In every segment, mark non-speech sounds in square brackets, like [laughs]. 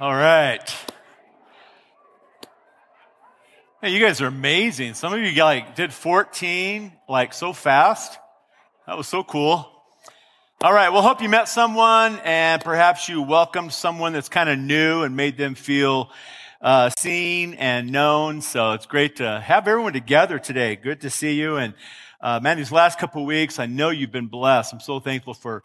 All right. Hey, you guys are amazing. Some of you like did 14 like so fast. That was so cool. All right. Well, hope you met someone and perhaps you welcomed someone that's kind of new and made them feel uh, seen and known. So it's great to have everyone together today. Good to see you. And uh, man, these last couple weeks, I know you've been blessed. I'm so thankful for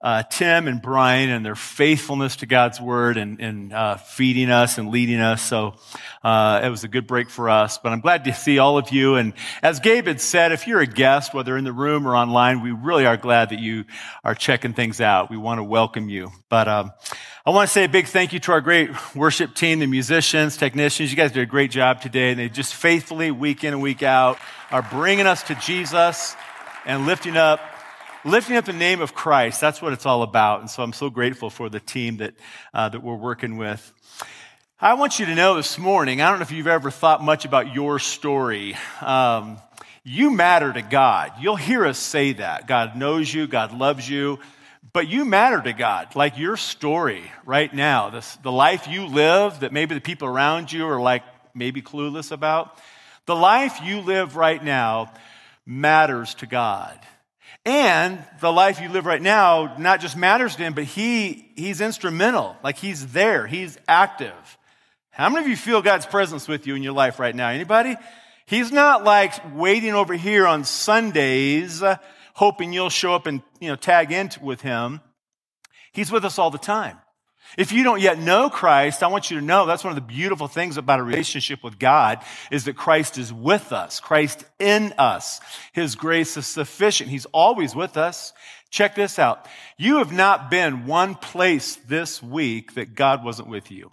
uh, Tim and Brian and their faithfulness to God's word and, and uh, feeding us and leading us. So uh, it was a good break for us. But I'm glad to see all of you. And as Gabe had said, if you're a guest, whether in the room or online, we really are glad that you are checking things out. We want to welcome you. But um, I want to say a big thank you to our great worship team, the musicians, technicians. You guys did a great job today. And they just faithfully, week in and week out, are bringing us to Jesus and lifting up lifting up the name of Christ. That's what it's all about. And so I'm so grateful for the team that, uh, that we're working with. I want you to know this morning, I don't know if you've ever thought much about your story. Um, you matter to God. You'll hear us say that. God knows you, God loves you, but you matter to God. Like your story right now, this, the life you live that maybe the people around you are like maybe clueless about, the life you live right now matters to God. And the life you live right now not just matters to him, but he, he's instrumental. Like he's there. He's active. How many of you feel God's presence with you in your life right now? Anybody? He's not like waiting over here on Sundays, uh, hoping you'll show up and, you know, tag in with him. He's with us all the time. If you don't yet know Christ, I want you to know that's one of the beautiful things about a relationship with God is that Christ is with us, Christ in us. His grace is sufficient. He's always with us. Check this out. You have not been one place this week that God wasn't with you.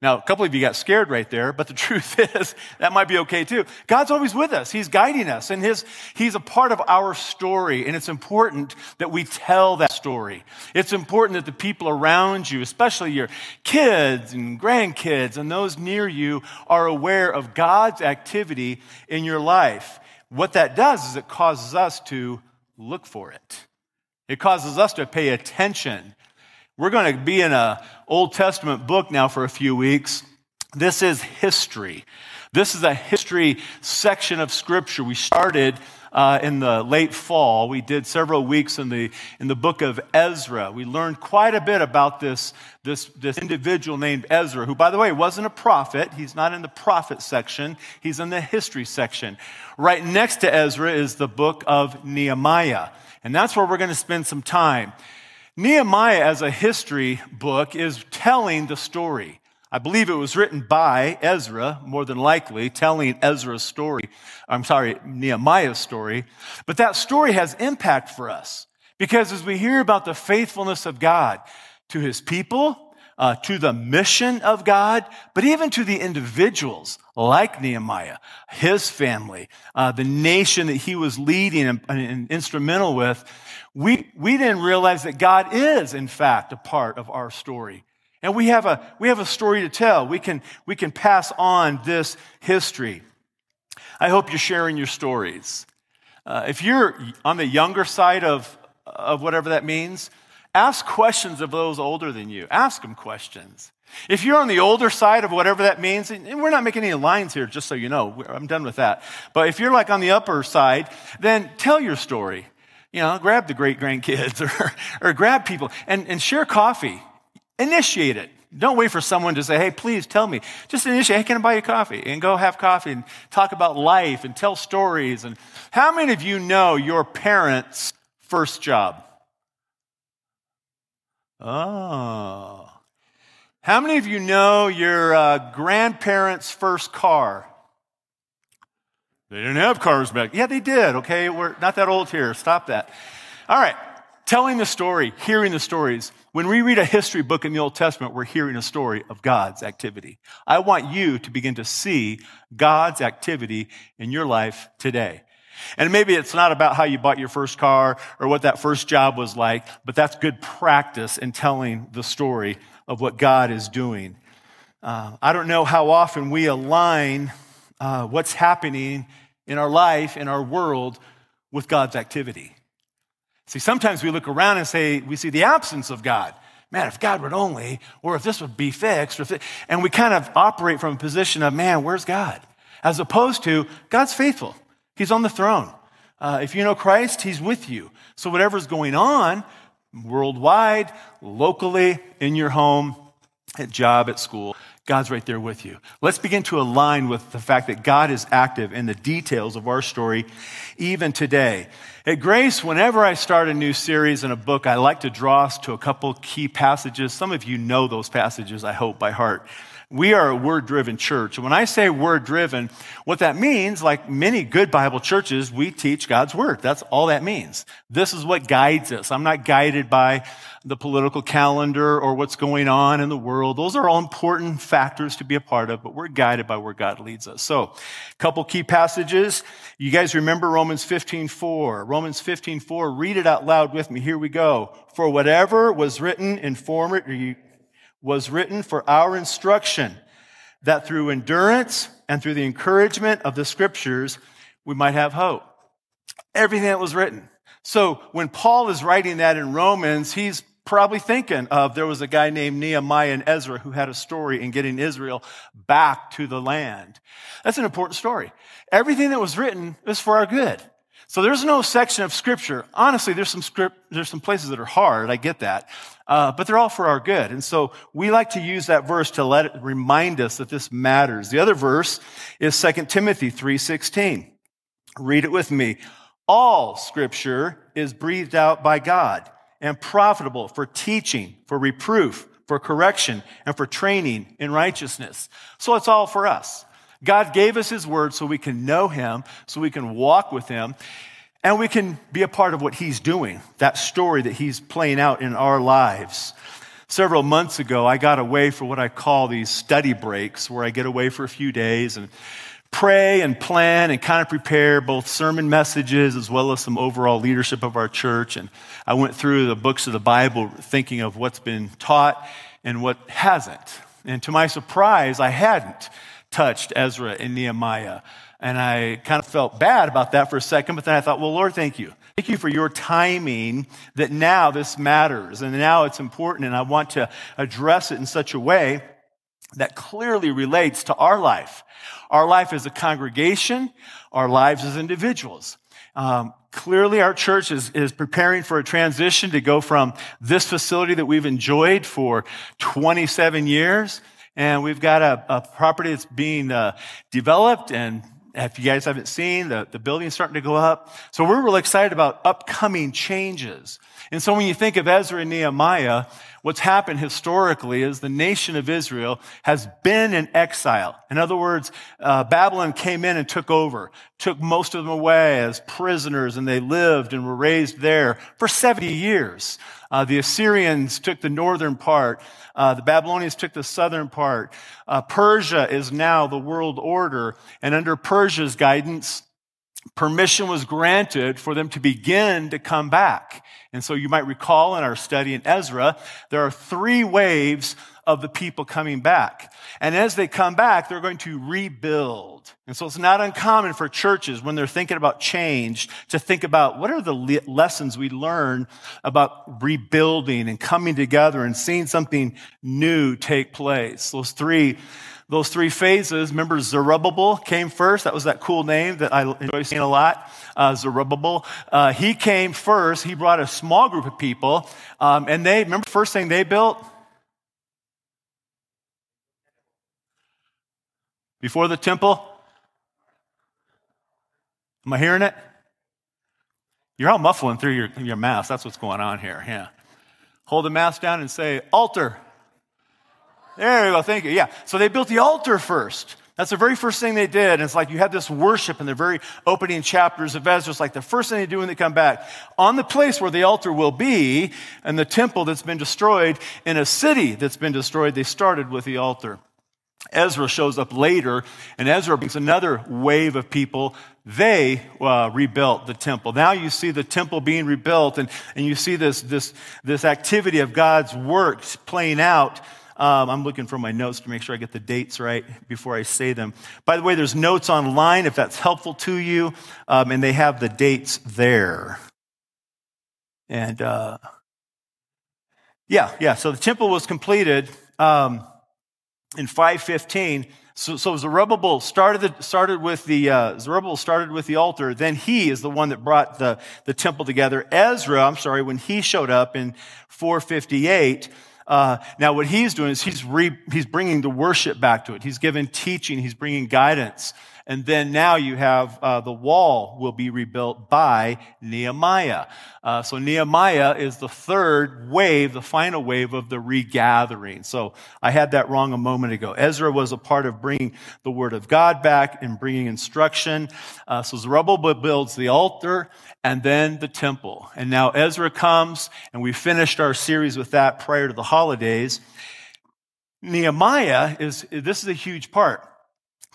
Now, a couple of you got scared right there, but the [laughs] truth is that might be okay too. God's always with us. He's guiding us and his, he's a part of our story. And it's important that we tell that story. It's important that the people around you, especially your kids and grandkids and those near you are aware of God's activity in your life. What that does is it causes us to look for it. It causes us to pay attention we're going to be in an Old Testament book now for a few weeks. This is history. This is a history section of Scripture. We started uh, in the late fall. We did several weeks in the, in the book of Ezra. We learned quite a bit about this, this, this individual named Ezra, who, by the way, wasn't a prophet. He's not in the prophet section, he's in the history section. Right next to Ezra is the book of Nehemiah. And that's where we're going to spend some time. Nehemiah, as a history book, is telling the story. I believe it was written by Ezra, more than likely, telling Ezra's story. I'm sorry, Nehemiah's story. But that story has impact for us because as we hear about the faithfulness of God to his people, uh, to the mission of God, but even to the individuals like Nehemiah, his family, uh, the nation that he was leading and, and instrumental with, we, we didn't realize that God is, in fact, a part of our story. And we have a, we have a story to tell. We can, we can pass on this history. I hope you're sharing your stories. Uh, if you're on the younger side of, of whatever that means, ask questions of those older than you. Ask them questions. If you're on the older side of whatever that means, and we're not making any lines here, just so you know, I'm done with that. But if you're like on the upper side, then tell your story. You know, grab the great grandkids [laughs] or, or grab people and, and share coffee. Initiate it. Don't wait for someone to say, hey, please tell me. Just initiate, hey, can I buy you coffee? And go have coffee and talk about life and tell stories. And how many of you know your parents' first job? Oh. How many of you know your uh, grandparents' first car? They didn't have cars back. Yeah, they did. Okay, we're not that old here. Stop that. All right, telling the story, hearing the stories. When we read a history book in the Old Testament, we're hearing a story of God's activity. I want you to begin to see God's activity in your life today. And maybe it's not about how you bought your first car or what that first job was like, but that's good practice in telling the story of what God is doing. Uh, I don't know how often we align uh, what's happening in our life, in our world, with God's activity. See, sometimes we look around and say we see the absence of God. man, if God would only, or if this would be fixed, or if it, and we kind of operate from a position of, man, where's God? As opposed to, God's faithful. He's on the throne. Uh, if you know Christ, He's with you. So whatever's going on, worldwide, locally, in your home, at job, at school, God's right there with you. Let's begin to align with the fact that God is active in the details of our story even today. At Grace, whenever I start a new series in a book, I like to draw us to a couple key passages. Some of you know those passages, I hope, by heart. We are a word driven church. When I say word driven, what that means, like many good Bible churches, we teach God's word. That's all that means. This is what guides us. I'm not guided by the political calendar or what's going on in the world. Those are all important factors to be a part of, but we're guided by where God leads us. So, a couple key passages. You guys remember Romans 15:4. Romans 15:4. Read it out loud with me. Here we go. For whatever was written in former was written for our instruction, that through endurance and through the encouragement of the scriptures, we might have hope. Everything that was written. So when Paul is writing that in Romans, he's probably thinking of there was a guy named Nehemiah and Ezra who had a story in getting Israel back to the land. That's an important story. Everything that was written is for our good. So there's no section of scripture. Honestly, there's some script, there's some places that are hard. I get that. Uh, but they're all for our good. And so we like to use that verse to let it remind us that this matters. The other verse is 2 Timothy 3.16. Read it with me. All scripture is breathed out by God and profitable for teaching, for reproof, for correction, and for training in righteousness. So it's all for us. God gave us His Word so we can know Him, so we can walk with Him, and we can be a part of what He's doing, that story that He's playing out in our lives. Several months ago, I got away for what I call these study breaks, where I get away for a few days and pray and plan and kind of prepare both sermon messages as well as some overall leadership of our church. And I went through the books of the Bible thinking of what's been taught and what hasn't. And to my surprise, I hadn't touched Ezra and Nehemiah. And I kind of felt bad about that for a second, but then I thought, well, Lord, thank you. Thank you for your timing that now this matters and now it's important and I want to address it in such a way that clearly relates to our life. Our life as a congregation, our lives as individuals. Um, clearly, our church is, is preparing for a transition to go from this facility that we've enjoyed for 27 years and we've got a, a property that's being uh, developed and if you guys haven't seen, the, the building's starting to go up. So we're really excited about upcoming changes. And so when you think of Ezra and Nehemiah, what's happened historically is the nation of Israel has been in exile. In other words, uh, Babylon came in and took over, took most of them away as prisoners, and they lived and were raised there for 70 years. Uh, the Assyrians took the northern part. Uh, the Babylonians took the southern part. Uh, Persia is now the world order. And under Persia's guidance, permission was granted for them to begin to come back. And so you might recall in our study in Ezra, there are three waves of the people coming back. And as they come back, they're going to rebuild. And so it's not uncommon for churches when they're thinking about change to think about what are the le- lessons we learn about rebuilding and coming together and seeing something new take place. Those three those three phases. Remember, Zerubbabel came first. That was that cool name that I enjoy seeing a lot. Uh, Zerubbabel. Uh, he came first. He brought a small group of people, um, and they remember the first thing they built Before the temple? Am I hearing it? You're all muffling through your, your mask. That's what's going on here. Yeah. Hold the mask down and say, altar. There you go. Thank you. Yeah. So they built the altar first. That's the very first thing they did. And it's like you have this worship in the very opening chapters of Ezra. It's like the first thing they do when they come back. On the place where the altar will be, and the temple that's been destroyed, in a city that's been destroyed, they started with the altar. Ezra shows up later, and Ezra brings another wave of people. They uh, rebuilt the temple. Now you see the temple being rebuilt, and, and you see this, this, this activity of God's works playing out. Um, I'm looking for my notes to make sure I get the dates right before I say them. By the way, there's notes online if that's helpful to you, um, and they have the dates there. And uh, Yeah, yeah. So the temple was completed um, in 515. So, so Zerubbabel started, the, started with the uh, Zerubbabel started with the altar. Then he is the one that brought the, the temple together. Ezra, I'm sorry, when he showed up in 458, uh, now, what he's doing is he's, re, he's bringing the worship back to it. He's giving teaching. He's bringing guidance. And then now you have uh, the wall will be rebuilt by Nehemiah. Uh, so Nehemiah is the third wave, the final wave of the regathering. So I had that wrong a moment ago. Ezra was a part of bringing the word of God back and bringing instruction. Uh, so Zerubbabel builds the altar and then the temple. And now Ezra comes, and we finished our series with that prior to the holidays. Nehemiah is, this is a huge part.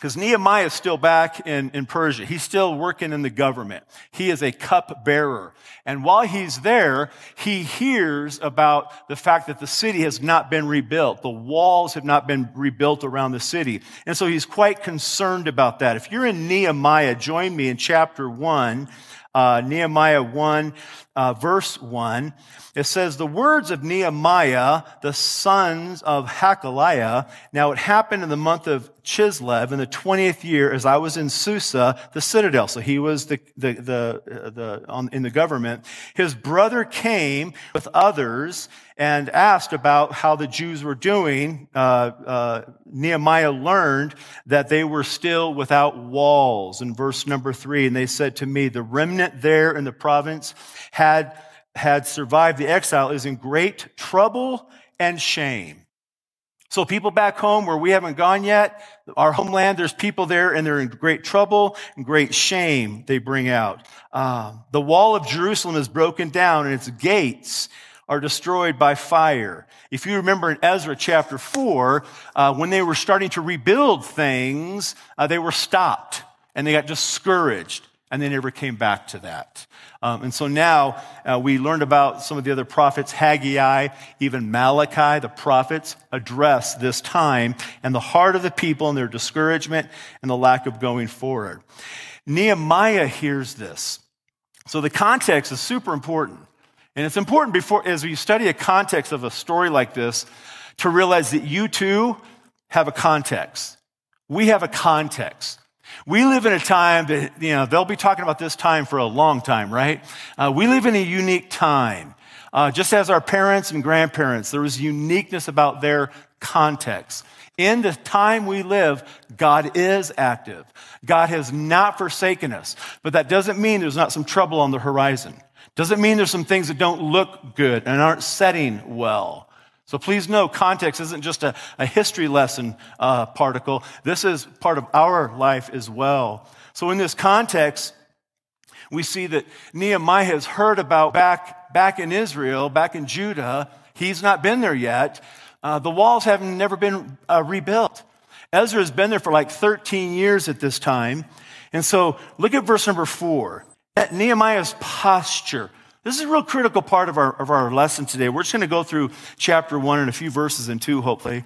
Because Nehemiah is still back in, in Persia. He's still working in the government. He is a cup bearer. And while he's there, he hears about the fact that the city has not been rebuilt. The walls have not been rebuilt around the city. And so he's quite concerned about that. If you're in Nehemiah, join me in chapter 1 uh, Nehemiah 1, uh, verse 1. It says, The words of Nehemiah, the sons of Hacaliah. Now it happened in the month of Chislev in the 20th year as I was in Susa, the citadel. So he was the, the, the, the on, in the government. His brother came with others and asked about how the Jews were doing. Uh, uh, Nehemiah learned that they were still without walls in verse number three. And they said to me, the remnant there in the province had, had survived the exile is in great trouble and shame. So people back home where we haven't gone yet, our homeland, there's people there and they're in great trouble and great shame they bring out. Uh, the wall of Jerusalem is broken down and its gates are destroyed by fire. If you remember in Ezra chapter 4, uh, when they were starting to rebuild things, uh, they were stopped and they got discouraged and they never came back to that. Um, and so now uh, we learned about some of the other prophets, Haggai, even Malachi, the prophets address this time and the heart of the people and their discouragement and the lack of going forward. Nehemiah hears this. So the context is super important. And it's important before, as we study a context of a story like this, to realize that you too have a context. We have a context. We live in a time that, you know, they'll be talking about this time for a long time, right? Uh, we live in a unique time. Uh, just as our parents and grandparents, there was uniqueness about their context. In the time we live, God is active. God has not forsaken us. But that doesn't mean there's not some trouble on the horizon. Doesn't mean there's some things that don't look good and aren't setting well. So please know context isn't just a, a history lesson uh, particle. This is part of our life as well. So in this context, we see that Nehemiah has heard about back, back in Israel, back in Judah. He's not been there yet. Uh, the walls have never been uh, rebuilt. Ezra has been there for like 13 years at this time. And so look at verse number four. At Nehemiah's posture. This is a real critical part of our, of our lesson today. We're just going to go through chapter one and a few verses in two, hopefully.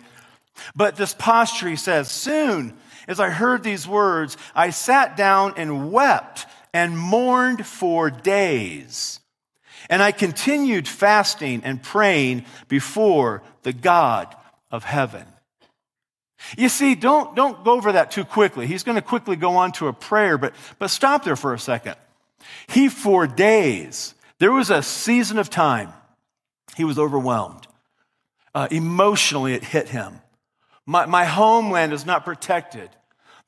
But this posture, he says, soon as I heard these words, I sat down and wept and mourned for days. And I continued fasting and praying before the God of heaven. You see, don't, don't go over that too quickly. He's going to quickly go on to a prayer, but, but stop there for a second. He, for days, there was a season of time, he was overwhelmed. Uh, emotionally, it hit him. My, my homeland is not protected.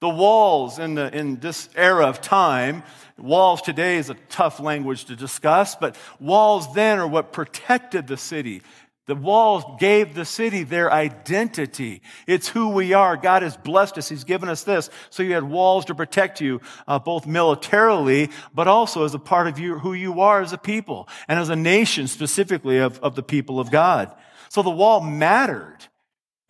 The walls in, the, in this era of time, walls today is a tough language to discuss, but walls then are what protected the city. The walls gave the city their identity. It's who we are. God has blessed us. He's given us this. So you had walls to protect you, uh, both militarily, but also as a part of you, who you are as a people and as a nation specifically of, of the people of God. So the wall mattered.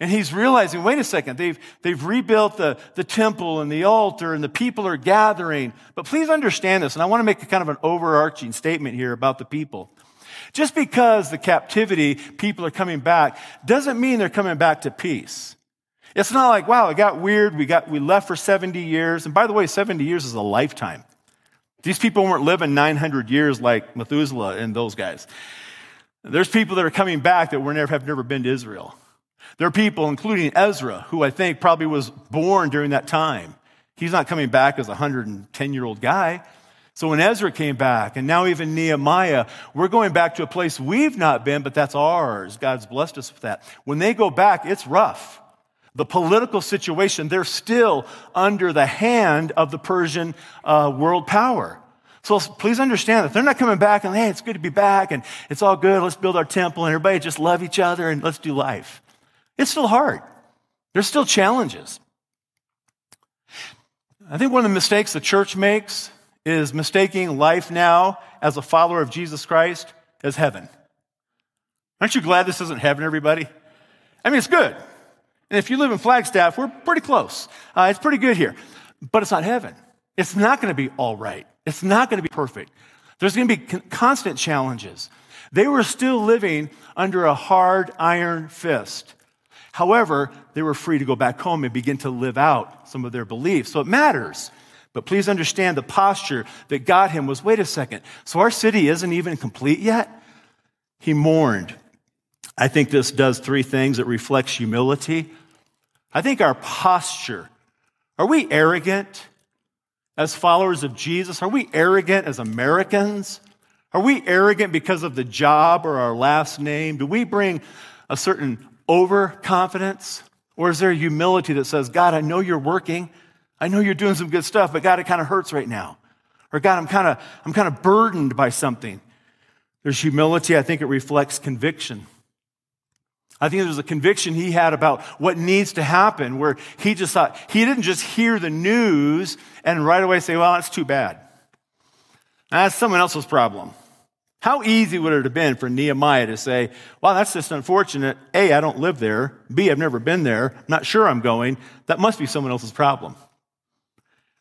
And he's realizing, wait a second, they've, they've rebuilt the, the temple and the altar and the people are gathering. But please understand this, and I want to make a kind of an overarching statement here about the people. Just because the captivity people are coming back doesn't mean they're coming back to peace. It's not like, wow, it got weird. We got, we left for 70 years. And by the way, 70 years is a lifetime. These people weren't living 900 years like Methuselah and those guys. There's people that are coming back that were never, have never been to Israel. There are people, including Ezra, who I think probably was born during that time. He's not coming back as a 110 year old guy. So when Ezra came back, and now even Nehemiah, we're going back to a place we've not been, but that's ours. God's blessed us with that. When they go back, it's rough. The political situation, they're still under the hand of the Persian uh, world power. So please understand that they're not coming back and, hey, it's good to be back and it's all good. Let's build our temple and everybody just love each other and let's do life. It's still hard. There's still challenges. I think one of the mistakes the church makes is mistaking life now as a follower of Jesus Christ as heaven. Aren't you glad this isn't heaven, everybody? I mean, it's good. And if you live in Flagstaff, we're pretty close. Uh, it's pretty good here. But it's not heaven. It's not going to be all right. It's not going to be perfect. There's going to be constant challenges. They were still living under a hard iron fist. However, they were free to go back home and begin to live out some of their beliefs. So it matters. But please understand the posture that got him was wait a second, so our city isn't even complete yet? He mourned. I think this does three things it reflects humility. I think our posture. Are we arrogant? as followers of Jesus? Are we arrogant as Americans? Are we arrogant because of the job or our last name? Do we bring a certain overconfidence? Or is there humility that says, God, I know you're working. I know you're doing some good stuff, but God, it kind of hurts right now. Or God, I'm kind of, I'm kind of burdened by something. There's humility. I think it reflects conviction. I think there's a conviction he had about what needs to happen where he just thought, he didn't just hear the news and right away say, well, that's too bad. That's someone else's problem. How easy would it have been for Nehemiah to say, well, that's just unfortunate. A, I don't live there. B, I've never been there. I'm not sure I'm going. That must be someone else's problem.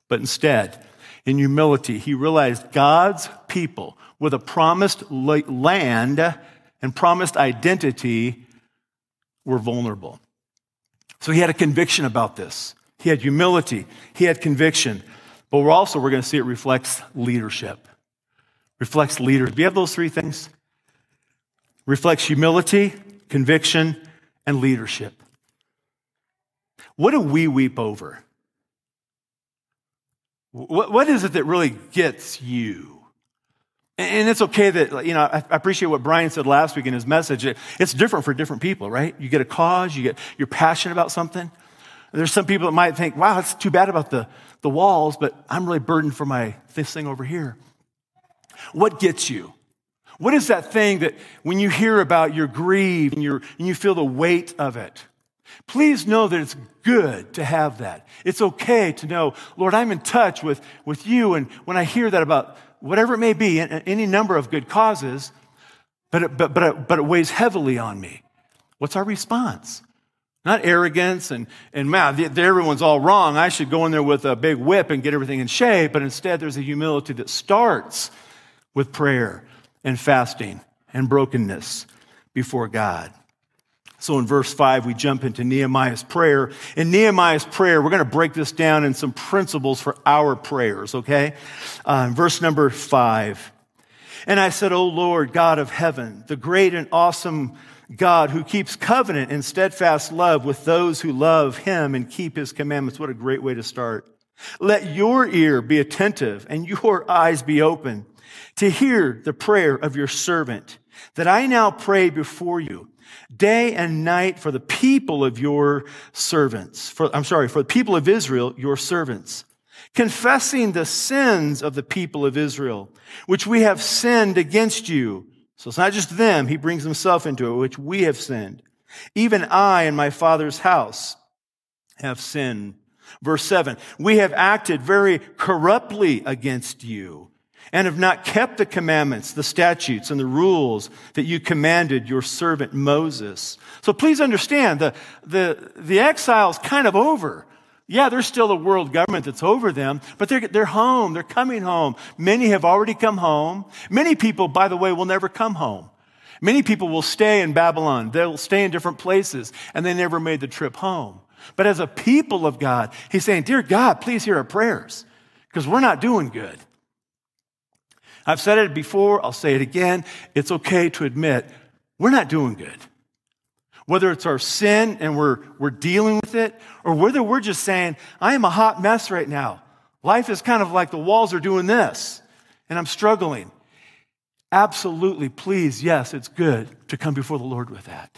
But instead, in humility, he realized God's people with a promised land and promised identity were vulnerable. So he had a conviction about this. He had humility. He had conviction. But we're also, we're going to see it reflects leadership. Reflects leaders. Do you have those three things? Reflects humility, conviction, and leadership. What do we weep over? What, what is it that really gets you? And it's okay that, you know, I appreciate what Brian said last week in his message. It's different for different people, right? You get a cause, you get, you're passionate about something. There's some people that might think, wow, it's too bad about the, the walls, but I'm really burdened for my, this thing over here. What gets you? What is that thing that when you hear about, you're grieved and, you're, and you feel the weight of it? Please know that it's good to have that. It's okay to know, Lord, I'm in touch with, with you. And when I hear that about whatever it may be, any number of good causes, but it, but, but, it, but it weighs heavily on me. What's our response? Not arrogance and, and man, everyone's all wrong. I should go in there with a big whip and get everything in shape. But instead, there's a humility that starts with prayer and fasting and brokenness before God. So in verse 5, we jump into Nehemiah's prayer. In Nehemiah's prayer, we're going to break this down in some principles for our prayers, okay? Uh, verse number 5. And I said, O Lord, God of heaven, the great and awesome God who keeps covenant and steadfast love with those who love him and keep his commandments. What a great way to start. Let your ear be attentive and your eyes be open to hear the prayer of your servant that I now pray before you day and night for the people of your servants. For, I'm sorry, for the people of Israel, your servants, confessing the sins of the people of Israel, which we have sinned against you. So it's not just them. He brings himself into it, which we have sinned. Even I and my father's house have sinned. Verse seven, we have acted very corruptly against you and have not kept the commandments, the statutes, and the rules that you commanded your servant Moses. So please understand, the, the, the exile's kind of over. Yeah, there's still a world government that's over them, but they're, they're home. They're coming home. Many have already come home. Many people, by the way, will never come home. Many people will stay in Babylon. They'll stay in different places, and they never made the trip home. But as a people of God, he's saying, Dear God, please hear our prayers, because we're not doing good. I've said it before, I'll say it again. It's okay to admit we're not doing good. Whether it's our sin and we're, we're dealing with it, or whether we're just saying, I am a hot mess right now. Life is kind of like the walls are doing this, and I'm struggling. Absolutely, please, yes, it's good to come before the Lord with that.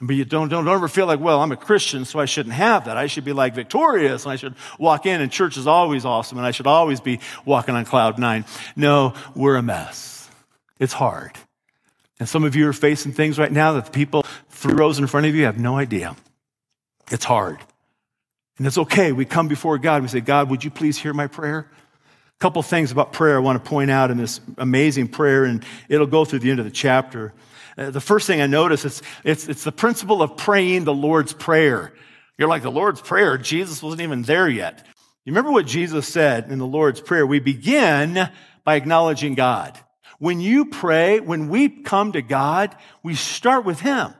But you don't, don't, don't ever feel like, well, I'm a Christian, so I shouldn't have that. I should be like victorious, and I should walk in, and church is always awesome, and I should always be walking on cloud nine. No, we're a mess. It's hard. And some of you are facing things right now that the people three rows in front of you have no idea. It's hard. And it's okay. We come before God. and We say, God, would you please hear my prayer? Couple things about prayer I want to point out in this amazing prayer, and it'll go through the end of the chapter. Uh, the first thing I notice is it's, it's the principle of praying the Lord's Prayer. You're like, the Lord's Prayer? Jesus wasn't even there yet. You remember what Jesus said in the Lord's Prayer? We begin by acknowledging God. When you pray, when we come to God, we start with Him.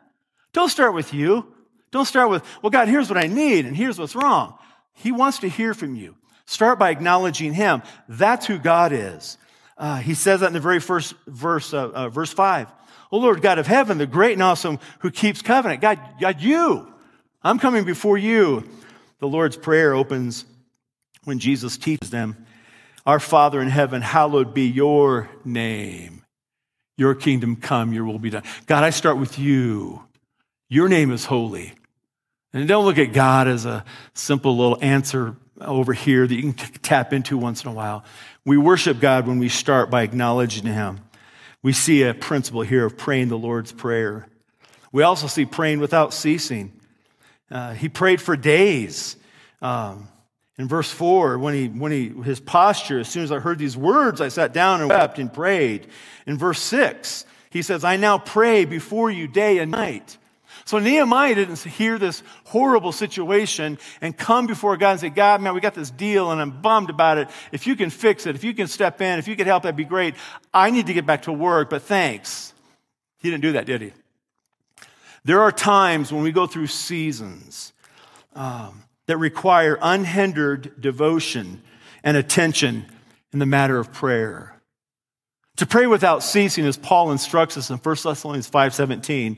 Don't start with you. Don't start with, well, God, here's what I need and here's what's wrong. He wants to hear from you. Start by acknowledging Him. That's who God is. Uh, he says that in the very first verse, uh, uh, verse five. Oh Lord, God of heaven, the great and awesome who keeps covenant. God, God, you. I'm coming before you. The Lord's Prayer opens when Jesus teaches them, Our Father in heaven, hallowed be your name. Your kingdom come, your will be done. God, I start with you. Your name is holy. And don't look at God as a simple little answer over here that you can tap into once in a while. We worship God when we start by acknowledging Him. We see a principle here of praying the Lord's Prayer. We also see praying without ceasing. Uh, he prayed for days. Um, in verse 4, when he, when he, his posture, as soon as I heard these words, I sat down and wept and prayed. In verse 6, he says, I now pray before you day and night. So Nehemiah didn't hear this horrible situation and come before God and say, God, man, we got this deal and I'm bummed about it. If you can fix it, if you can step in, if you could help, that'd be great. I need to get back to work, but thanks. He didn't do that, did he? There are times when we go through seasons um, that require unhindered devotion and attention in the matter of prayer. To pray without ceasing, as Paul instructs us in 1 Thessalonians 5.17,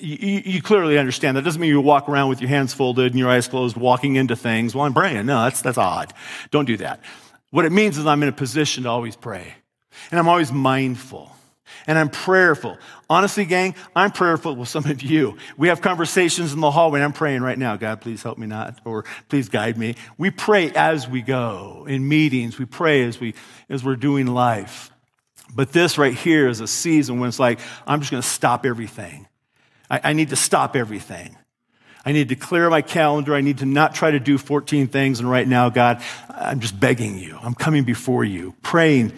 you, you, clearly understand that doesn't mean you walk around with your hands folded and your eyes closed, walking into things while I'm praying. No, that's, that's odd. Don't do that. What it means is I'm in a position to always pray. And I'm always mindful. And I'm prayerful. Honestly, gang, I'm prayerful with some of you. We have conversations in the hallway. And I'm praying right now. God, please help me not, or please guide me. We pray as we go in meetings. We pray as we, as we're doing life. But this right here is a season when it's like, I'm just going to stop everything. I, I need to stop everything. I need to clear my calendar. I need to not try to do 14 things. And right now, God, I'm just begging you. I'm coming before you, praying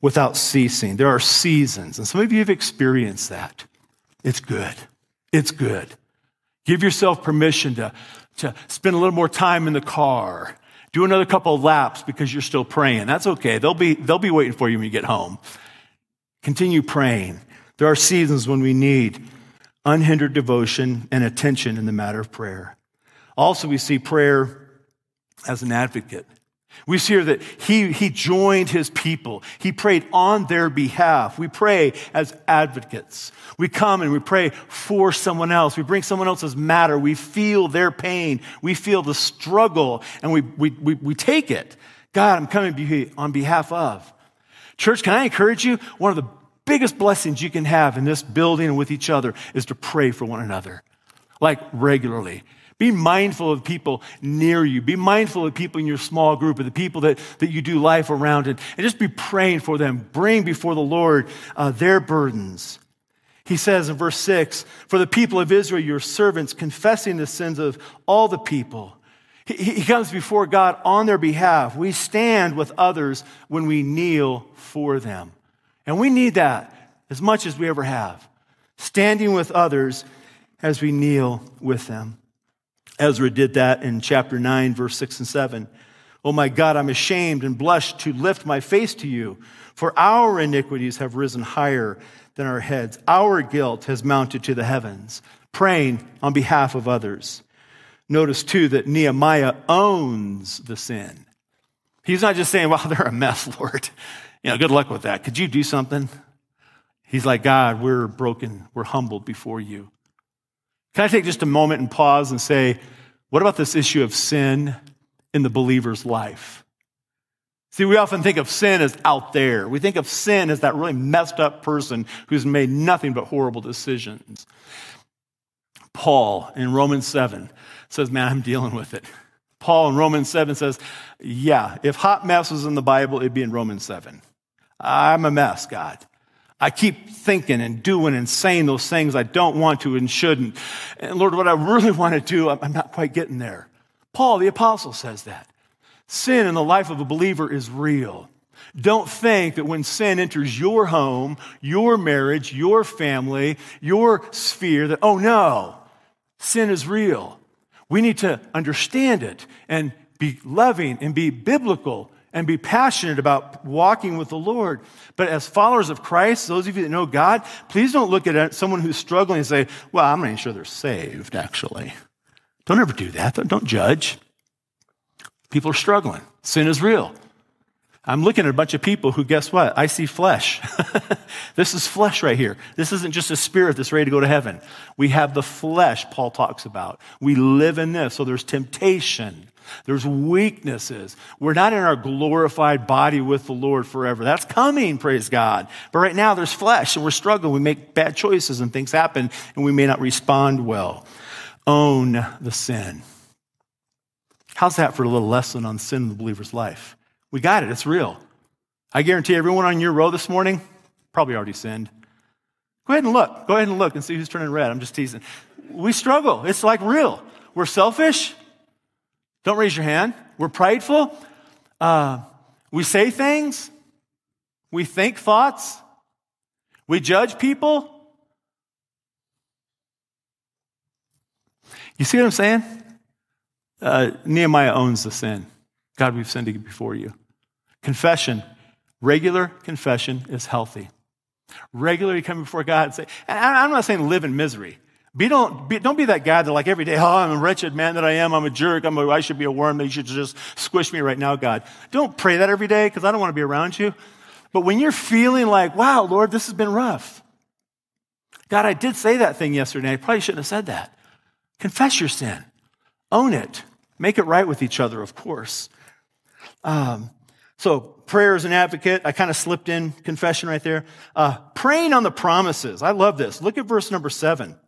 without ceasing. There are seasons, and some of you have experienced that. It's good. It's good. Give yourself permission to, to spend a little more time in the car. Do another couple of laps because you're still praying. That's okay. They'll be, they'll be waiting for you when you get home. Continue praying. There are seasons when we need unhindered devotion and attention in the matter of prayer. Also, we see prayer as an advocate. We see here that he, he joined his people. He prayed on their behalf. We pray as advocates. We come and we pray for someone else. We bring someone else's matter. We feel their pain. We feel the struggle and we, we, we, we take it. God, I'm coming on behalf of. Church, can I encourage you? One of the biggest blessings you can have in this building and with each other is to pray for one another, like regularly. Be mindful of people near you. Be mindful of people in your small group, of the people that, that you do life around, and, and just be praying for them. Bring before the Lord uh, their burdens. He says in verse 6 For the people of Israel, your servants, confessing the sins of all the people. He, comes before God on their behalf. We stand with others when we kneel for them. And we need that as much as we ever have. Standing with others as we kneel with them. Ezra did that in chapter 9, verse 6 and 7. Oh my God, I'm ashamed and blush to lift my face to you, for our iniquities have risen higher than our heads. Our guilt has mounted to the heavens, praying on behalf of others. Notice too that Nehemiah owns the sin. He's not just saying, well, they're a mess, [laughs] Lord. You know, good luck with that. Could you do something? He's like, God, we're broken, we're humbled before you. Can I take just a moment and pause and say, what about this issue of sin in the believer's life? See, we often think of sin as out there. We think of sin as that really messed up person who's made nothing but horrible decisions. Paul in Romans 7 says, Man, I'm dealing with it. Paul in Romans 7 says, Yeah, if hot mess was in the Bible, it'd be in Romans 7. I'm a mess, God. I keep thinking and doing and saying those things I don't want to and shouldn't. And Lord, what I really want to do, I'm not quite getting there. Paul, the apostle, says that. Sin in the life of a believer is real. Don't think that when sin enters your home, your marriage, your family, your sphere, that, oh no, sin is real. We need to understand it and be loving and be biblical and be passionate about walking with the Lord. But as followers of Christ, those of you that know God, please don't look at someone who's struggling and say, well, I'm not even sure they're saved, actually. Don't ever do that. Don't judge. People are struggling. Sin is real. I'm looking at a bunch of people who, guess what? I see flesh. [laughs] this is flesh right here. This isn't just a spirit that's ready to go to heaven. We have the flesh, Paul talks about. We live in this. So there's temptation. There's weaknesses. We're not in our glorified body with the Lord forever. That's coming, praise God. But right now there's flesh and we're struggling. We make bad choices and things happen and we may not respond well. Own the sin. How's that for a little lesson on sin in the believer's life? We got it. It's real. I guarantee everyone on your row this morning probably already sinned. Go ahead and look. Go ahead and look and see who's turning red. I'm just teasing. We struggle. It's like real. We're selfish. Don't raise your hand. We're prideful. Uh, we say things. We think thoughts. We judge people. You see what I'm saying? Uh, Nehemiah owns the sin. God, we've sinned before you. Confession, regular confession is healthy. Regularly come before God and say, and I'm not saying live in misery. Be don't, be, don't be that guy that like every day, oh, I'm a wretched man that I am. I'm a jerk. I'm a, I should be a worm. That You should just squish me right now, God. Don't pray that every day because I don't want to be around you. But when you're feeling like, wow, Lord, this has been rough. God, I did say that thing yesterday. I probably shouldn't have said that. Confess your sin. Own it. Make it right with each other, of course. Um, so prayer as an advocate, I kind of slipped in confession right there. Uh, praying on the promises. I love this. Look at verse number seven.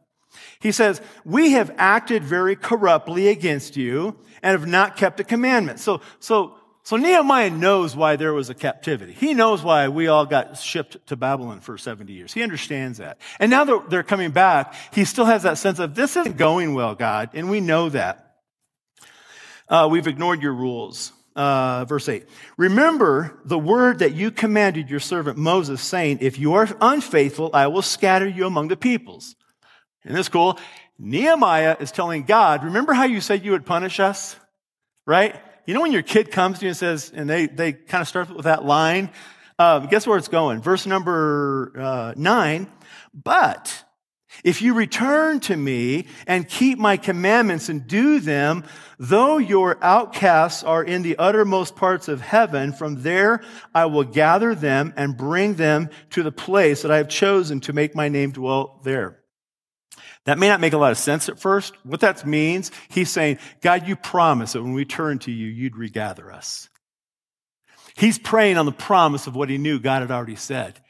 He says, we have acted very corruptly against you and have not kept the commandments. So, so, so Nehemiah knows why there was a captivity. He knows why we all got shipped to Babylon for 70 years. He understands that. And now that they're coming back, he still has that sense of this isn't going well, God, and we know that. Uh, we've ignored your rules. Uh, verse 8. Remember the word that you commanded your servant Moses, saying, If you are unfaithful, I will scatter you among the peoples. Isn't this cool? Nehemiah is telling God, remember how you said you would punish us? Right? You know when your kid comes to you and says, and they, they kind of start with that line? Uh, guess where it's going? Verse number uh, nine. But if you return to me and keep my commandments and do them, though your outcasts are in the uttermost parts of heaven, from there I will gather them and bring them to the place that I have chosen to make my name dwell there. That may not make a lot of sense at first. What that means, he's saying, God, you promised that when we turn to you, you'd regather us. He's praying on the promise of what he knew God had already said.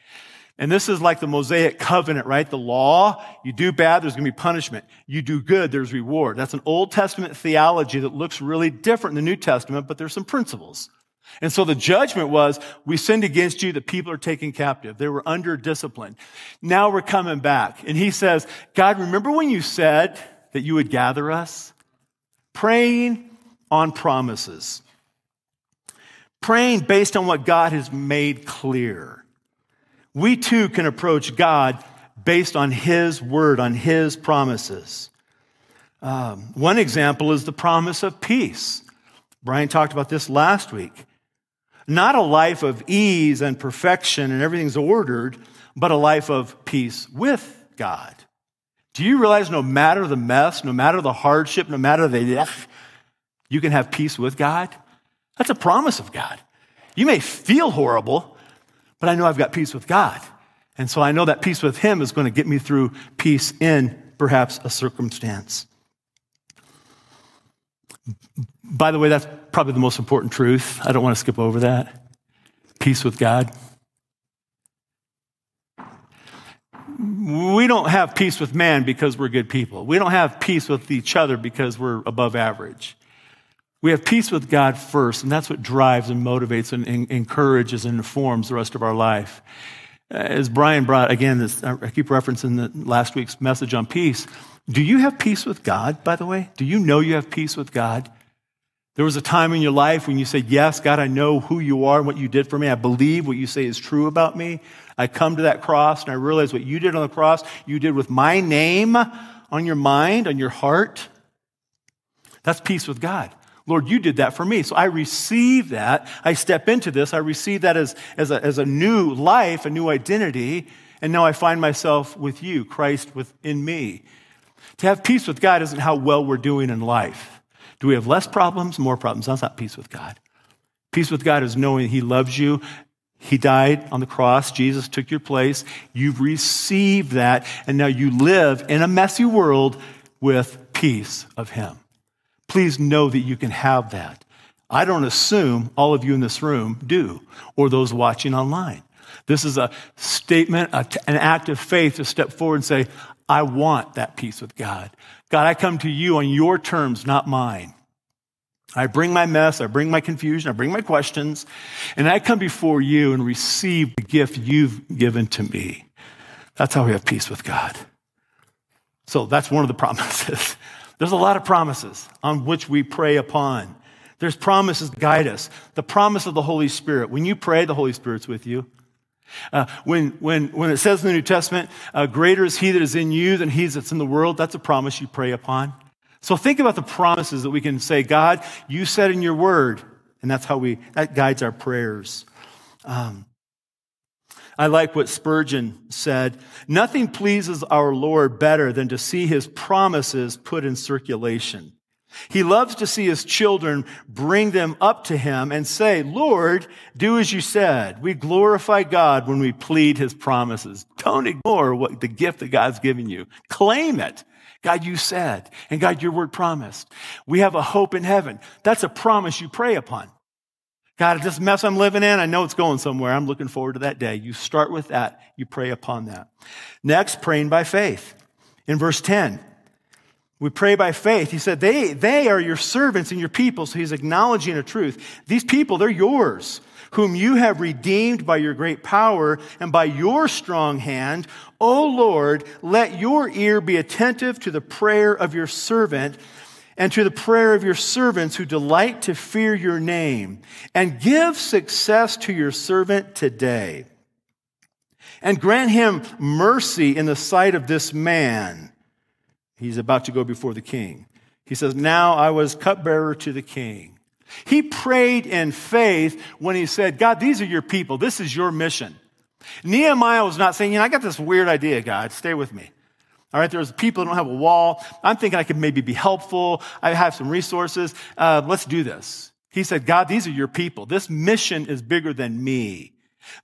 And this is like the Mosaic covenant, right? The law, you do bad, there's going to be punishment. You do good, there's reward. That's an Old Testament theology that looks really different in the New Testament, but there's some principles. And so the judgment was, we sinned against you, the people are taken captive. They were under discipline. Now we're coming back. And he says, God, remember when you said that you would gather us? Praying on promises. Praying based on what God has made clear. We too can approach God based on His word, on His promises. Um, one example is the promise of peace. Brian talked about this last week. Not a life of ease and perfection and everything's ordered, but a life of peace with God. Do you realize no matter the mess, no matter the hardship, no matter the, you can have peace with God? That's a promise of God. You may feel horrible, but I know I've got peace with God. And so I know that peace with him is going to get me through peace in perhaps a circumstance. By the way, that's probably the most important truth. I don't want to skip over that. Peace with God. We don't have peace with man because we're good people. We don't have peace with each other because we're above average. We have peace with God first, and that's what drives and motivates and, and encourages and informs the rest of our life. As Brian brought, again, this, I keep referencing the last week's message on peace. Do you have peace with God, by the way? Do you know you have peace with God? There was a time in your life when you said, Yes, God, I know who you are and what you did for me. I believe what you say is true about me. I come to that cross and I realize what you did on the cross, you did with my name on your mind, on your heart. That's peace with God. Lord, you did that for me. So I receive that. I step into this. I receive that as, as, a, as a new life, a new identity. And now I find myself with you, Christ within me. To have peace with God isn't how well we're doing in life. Do we have less problems, more problems? That's not peace with God. Peace with God is knowing He loves you. He died on the cross. Jesus took your place. You've received that. And now you live in a messy world with peace of Him please know that you can have that. I don't assume all of you in this room do, or those watching online. This is a statement, an act of faith to step forward and say, I want that peace with God. God, I come to you on your terms, not mine. I bring my mess, I bring my confusion, I bring my questions, and I come before you and receive the gift you've given to me. That's how we have peace with God. So that's one of the [laughs] promises. There's a lot of promises on which we pray upon. There's promises to guide us. The promise of the Holy Spirit. When you pray, the Holy Spirit's with you. Uh, when, when, when it says in the New Testament, uh, greater is he that is in you than he that's in the world, that's a promise you pray upon. So think about the promises that we can say, God, you said in your word, and that's how we, that guides our prayers. Um, I like what Spurgeon said. Nothing pleases our Lord better than to see his promises put in circulation. He loves to see his children bring them up to him and say, Lord, do as you said. We glorify God when we plead his promises. Don't ignore what the gift that God's given you. Claim it. God, you said, and God, your word promised. We have a hope in heaven. That's a promise you pray upon. God, this mess I'm living in, I know it's going somewhere. I'm looking forward to that day. You start with that. You pray upon that. Next, praying by faith. In verse 10, we pray by faith. He said, they, they are your servants and your people. So he's acknowledging a truth. These people, they're yours, whom you have redeemed by your great power and by your strong hand. O Lord, let your ear be attentive to the prayer of your servant and to the prayer of your servants who delight to fear your name, and give success to your servant today. And grant him mercy in the sight of this man. He's about to go before the king. He says, Now I was cupbearer to the king. He prayed in faith when he said, God, these are your people. This is your mission. Nehemiah was not saying, You know, I got this weird idea, God. Stay with me. All right, there's people that don't have a wall. I'm thinking I could maybe be helpful. I have some resources. Uh, let's do this. He said, God, these are your people. This mission is bigger than me.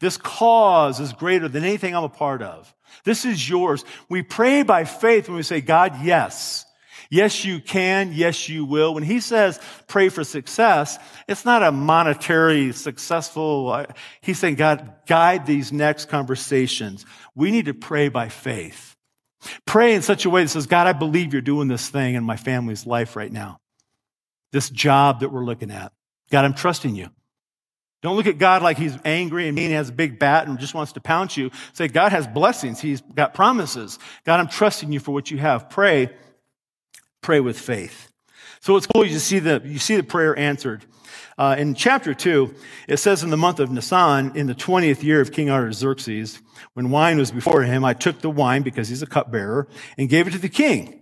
This cause is greater than anything I'm a part of. This is yours. We pray by faith when we say, God, yes. Yes, you can. Yes, you will. When he says pray for success, it's not a monetary successful. Uh, he's saying, God, guide these next conversations. We need to pray by faith. Pray in such a way that says, God, I believe you're doing this thing in my family's life right now. This job that we're looking at. God, I'm trusting you. Don't look at God like he's angry and mean, has a big bat and just wants to pounce you. Say, God has blessings. He's got promises. God, I'm trusting you for what you have. Pray, pray with faith. So it's cool. You see the, you see the prayer answered. Uh, in chapter 2, it says in the month of Nisan, in the 20th year of King Artaxerxes, when wine was before him, I took the wine because he's a cupbearer and gave it to the king.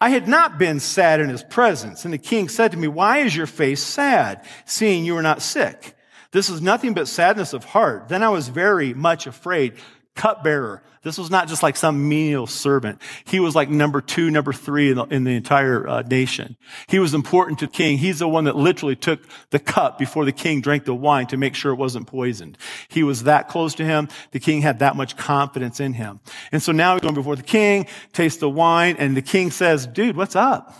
I had not been sad in his presence. And the king said to me, Why is your face sad, seeing you are not sick? This is nothing but sadness of heart. Then I was very much afraid. cupbearer. This was not just like some menial servant. He was like number two, number three in the, in the entire uh, nation. He was important to the king. He's the one that literally took the cup before the king drank the wine to make sure it wasn't poisoned. He was that close to him. The king had that much confidence in him. And so now he's going before the king, tastes the wine, and the king says, dude, what's up?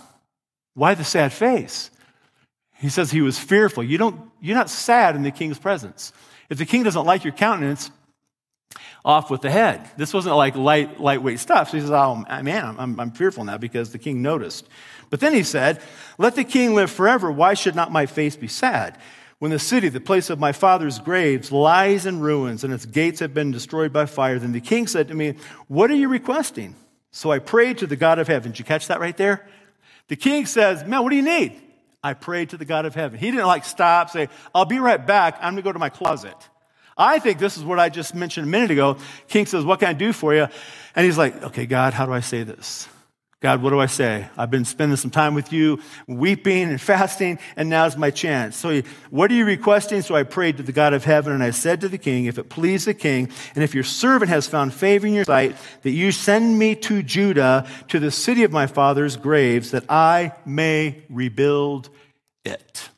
Why the sad face? He says he was fearful. You don't, you're not sad in the king's presence. If the king doesn't like your countenance, off with the head. This wasn't like light, lightweight stuff. So he says, Oh, man, I'm, I'm fearful now because the king noticed. But then he said, Let the king live forever. Why should not my face be sad? When the city, the place of my father's graves, lies in ruins and its gates have been destroyed by fire, then the king said to me, What are you requesting? So I prayed to the God of heaven. Did you catch that right there? The king says, Man, what do you need? I prayed to the God of heaven. He didn't like stop, say, I'll be right back. I'm going to go to my closet. I think this is what I just mentioned a minute ago. King says, What can I do for you? And he's like, Okay, God, how do I say this? God, what do I say? I've been spending some time with you, weeping and fasting, and now's my chance. So, he, what are you requesting? So I prayed to the God of heaven, and I said to the king, If it please the king, and if your servant has found favor in your sight, that you send me to Judah, to the city of my father's graves, that I may rebuild it.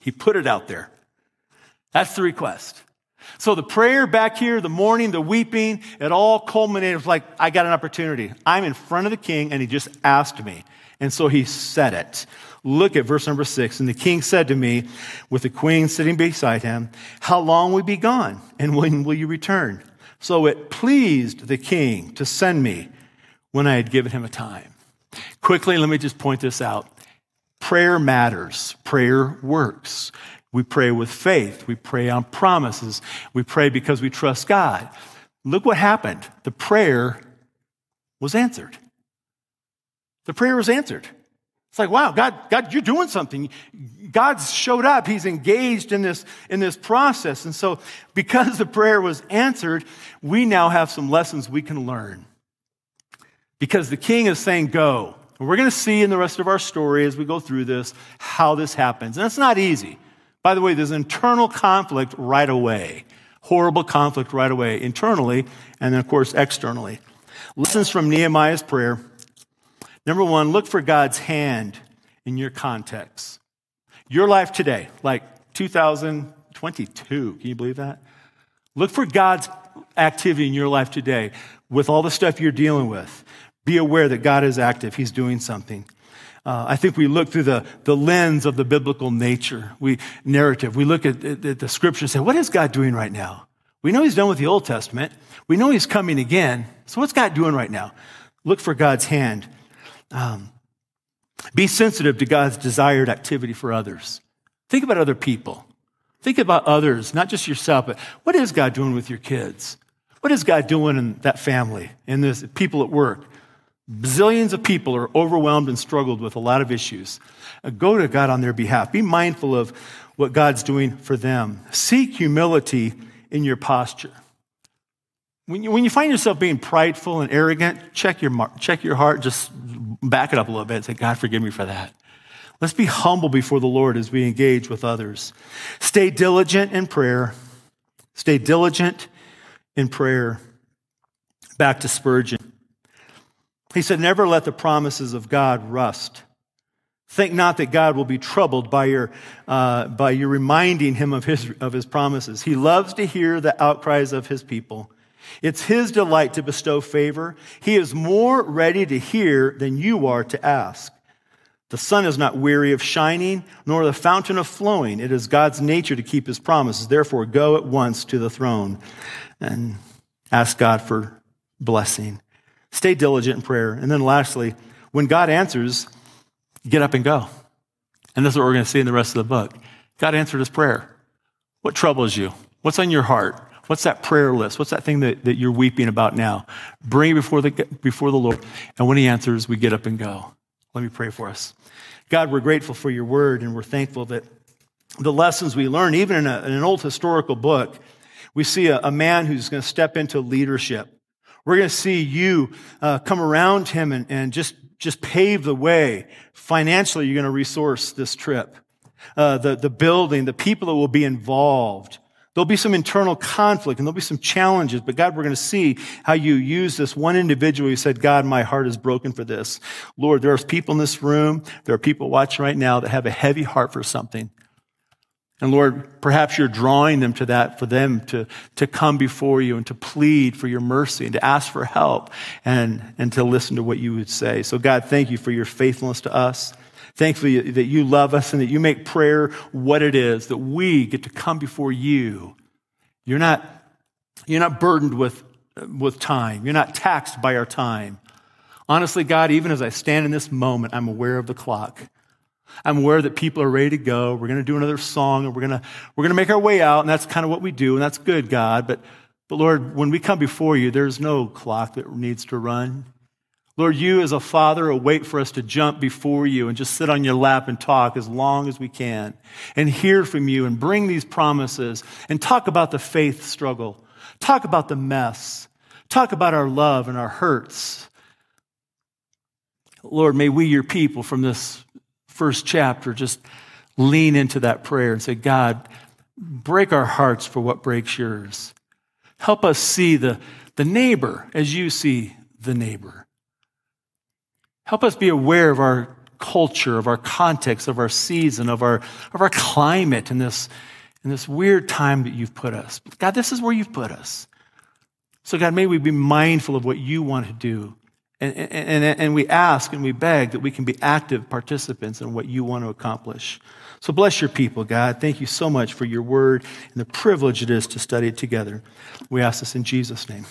He put it out there. That's the request. So the prayer back here, the mourning, the weeping, it all culminated It was like, I got an opportunity. I'm in front of the king and he just asked me. And so he said it. Look at verse number six. And the king said to me, with the queen sitting beside him, How long will we be gone? And when will you return? So it pleased the king to send me when I had given him a time. Quickly, let me just point this out. Prayer matters. Prayer works. We pray with faith. We pray on promises. We pray because we trust God. Look what happened. The prayer was answered. The prayer was answered. It's like, wow, God, God, you're doing something. God's showed up. He's engaged in this, in this process. And so, because the prayer was answered, we now have some lessons we can learn. Because the king is saying, go. And we're going to see in the rest of our story as we go through this how this happens. And it's not easy. By the way, there's internal conflict right away. Horrible conflict right away, internally, and then, of course, externally. Lessons from Nehemiah's prayer. Number one, look for God's hand in your context. Your life today, like 2022, can you believe that? Look for God's activity in your life today with all the stuff you're dealing with. Be aware that God is active, He's doing something. Uh, I think we look through the, the lens of the biblical nature, we narrative. We look at, at, at the scripture and say, what is God doing right now? We know he's done with the Old Testament. We know he's coming again. So what's God doing right now? Look for God's hand. Um, be sensitive to God's desired activity for others. Think about other people. Think about others, not just yourself, but what is God doing with your kids? What is God doing in that family, in this people at work? Bazillions of people are overwhelmed and struggled with a lot of issues. Uh, go to God on their behalf. Be mindful of what God's doing for them. Seek humility in your posture. When you, when you find yourself being prideful and arrogant, check your, check your heart, just back it up a little bit and say, God, forgive me for that. Let's be humble before the Lord as we engage with others. Stay diligent in prayer. Stay diligent in prayer. Back to Spurgeon. He said, Never let the promises of God rust. Think not that God will be troubled by your, uh, by your reminding him of his, of his promises. He loves to hear the outcries of his people. It's his delight to bestow favor. He is more ready to hear than you are to ask. The sun is not weary of shining, nor the fountain of flowing. It is God's nature to keep his promises. Therefore, go at once to the throne and ask God for blessing. Stay diligent in prayer. And then lastly, when God answers, get up and go. And that's what we're going to see in the rest of the book. God answered his prayer. What troubles you? What's on your heart? What's that prayer list? What's that thing that, that you're weeping about now? Bring it before the, before the Lord. And when he answers, we get up and go. Let me pray for us. God, we're grateful for your word and we're thankful that the lessons we learn, even in, a, in an old historical book, we see a, a man who's going to step into leadership. We're going to see you uh, come around him and, and just, just pave the way. Financially, you're going to resource this trip. Uh, the, the building, the people that will be involved, There'll be some internal conflict and there'll be some challenges, but God, we're going to see how you use this one individual who said, God, my heart is broken for this. Lord, there are people in this room, there are people watching right now that have a heavy heart for something. And Lord, perhaps you're drawing them to that for them to, to come before you and to plead for your mercy and to ask for help and, and to listen to what you would say. So God, thank you for your faithfulness to us. Thankfully that you love us and that you make prayer what it is, that we get to come before you. You're not, you're not burdened with, with time. You're not taxed by our time. Honestly, God, even as I stand in this moment, I'm aware of the clock. I'm aware that people are ready to go. We're going to do another song and we're going to, we're going to make our way out. And that's kind of what we do. And that's good, God. But, but Lord, when we come before you, there's no clock that needs to run. Lord, you as a father await for us to jump before you and just sit on your lap and talk as long as we can and hear from you and bring these promises and talk about the faith struggle. Talk about the mess. Talk about our love and our hurts. Lord, may we, your people, from this first chapter just lean into that prayer and say, God, break our hearts for what breaks yours. Help us see the, the neighbor as you see the neighbor. Help us be aware of our culture, of our context, of our season, of our, of our climate in this, in this weird time that you've put us. God, this is where you've put us. So, God, may we be mindful of what you want to do and, and, and, we ask and we beg that we can be active participants in what you want to accomplish. So bless your people, God. Thank you so much for your word and the privilege it is to study it together. We ask this in Jesus' name.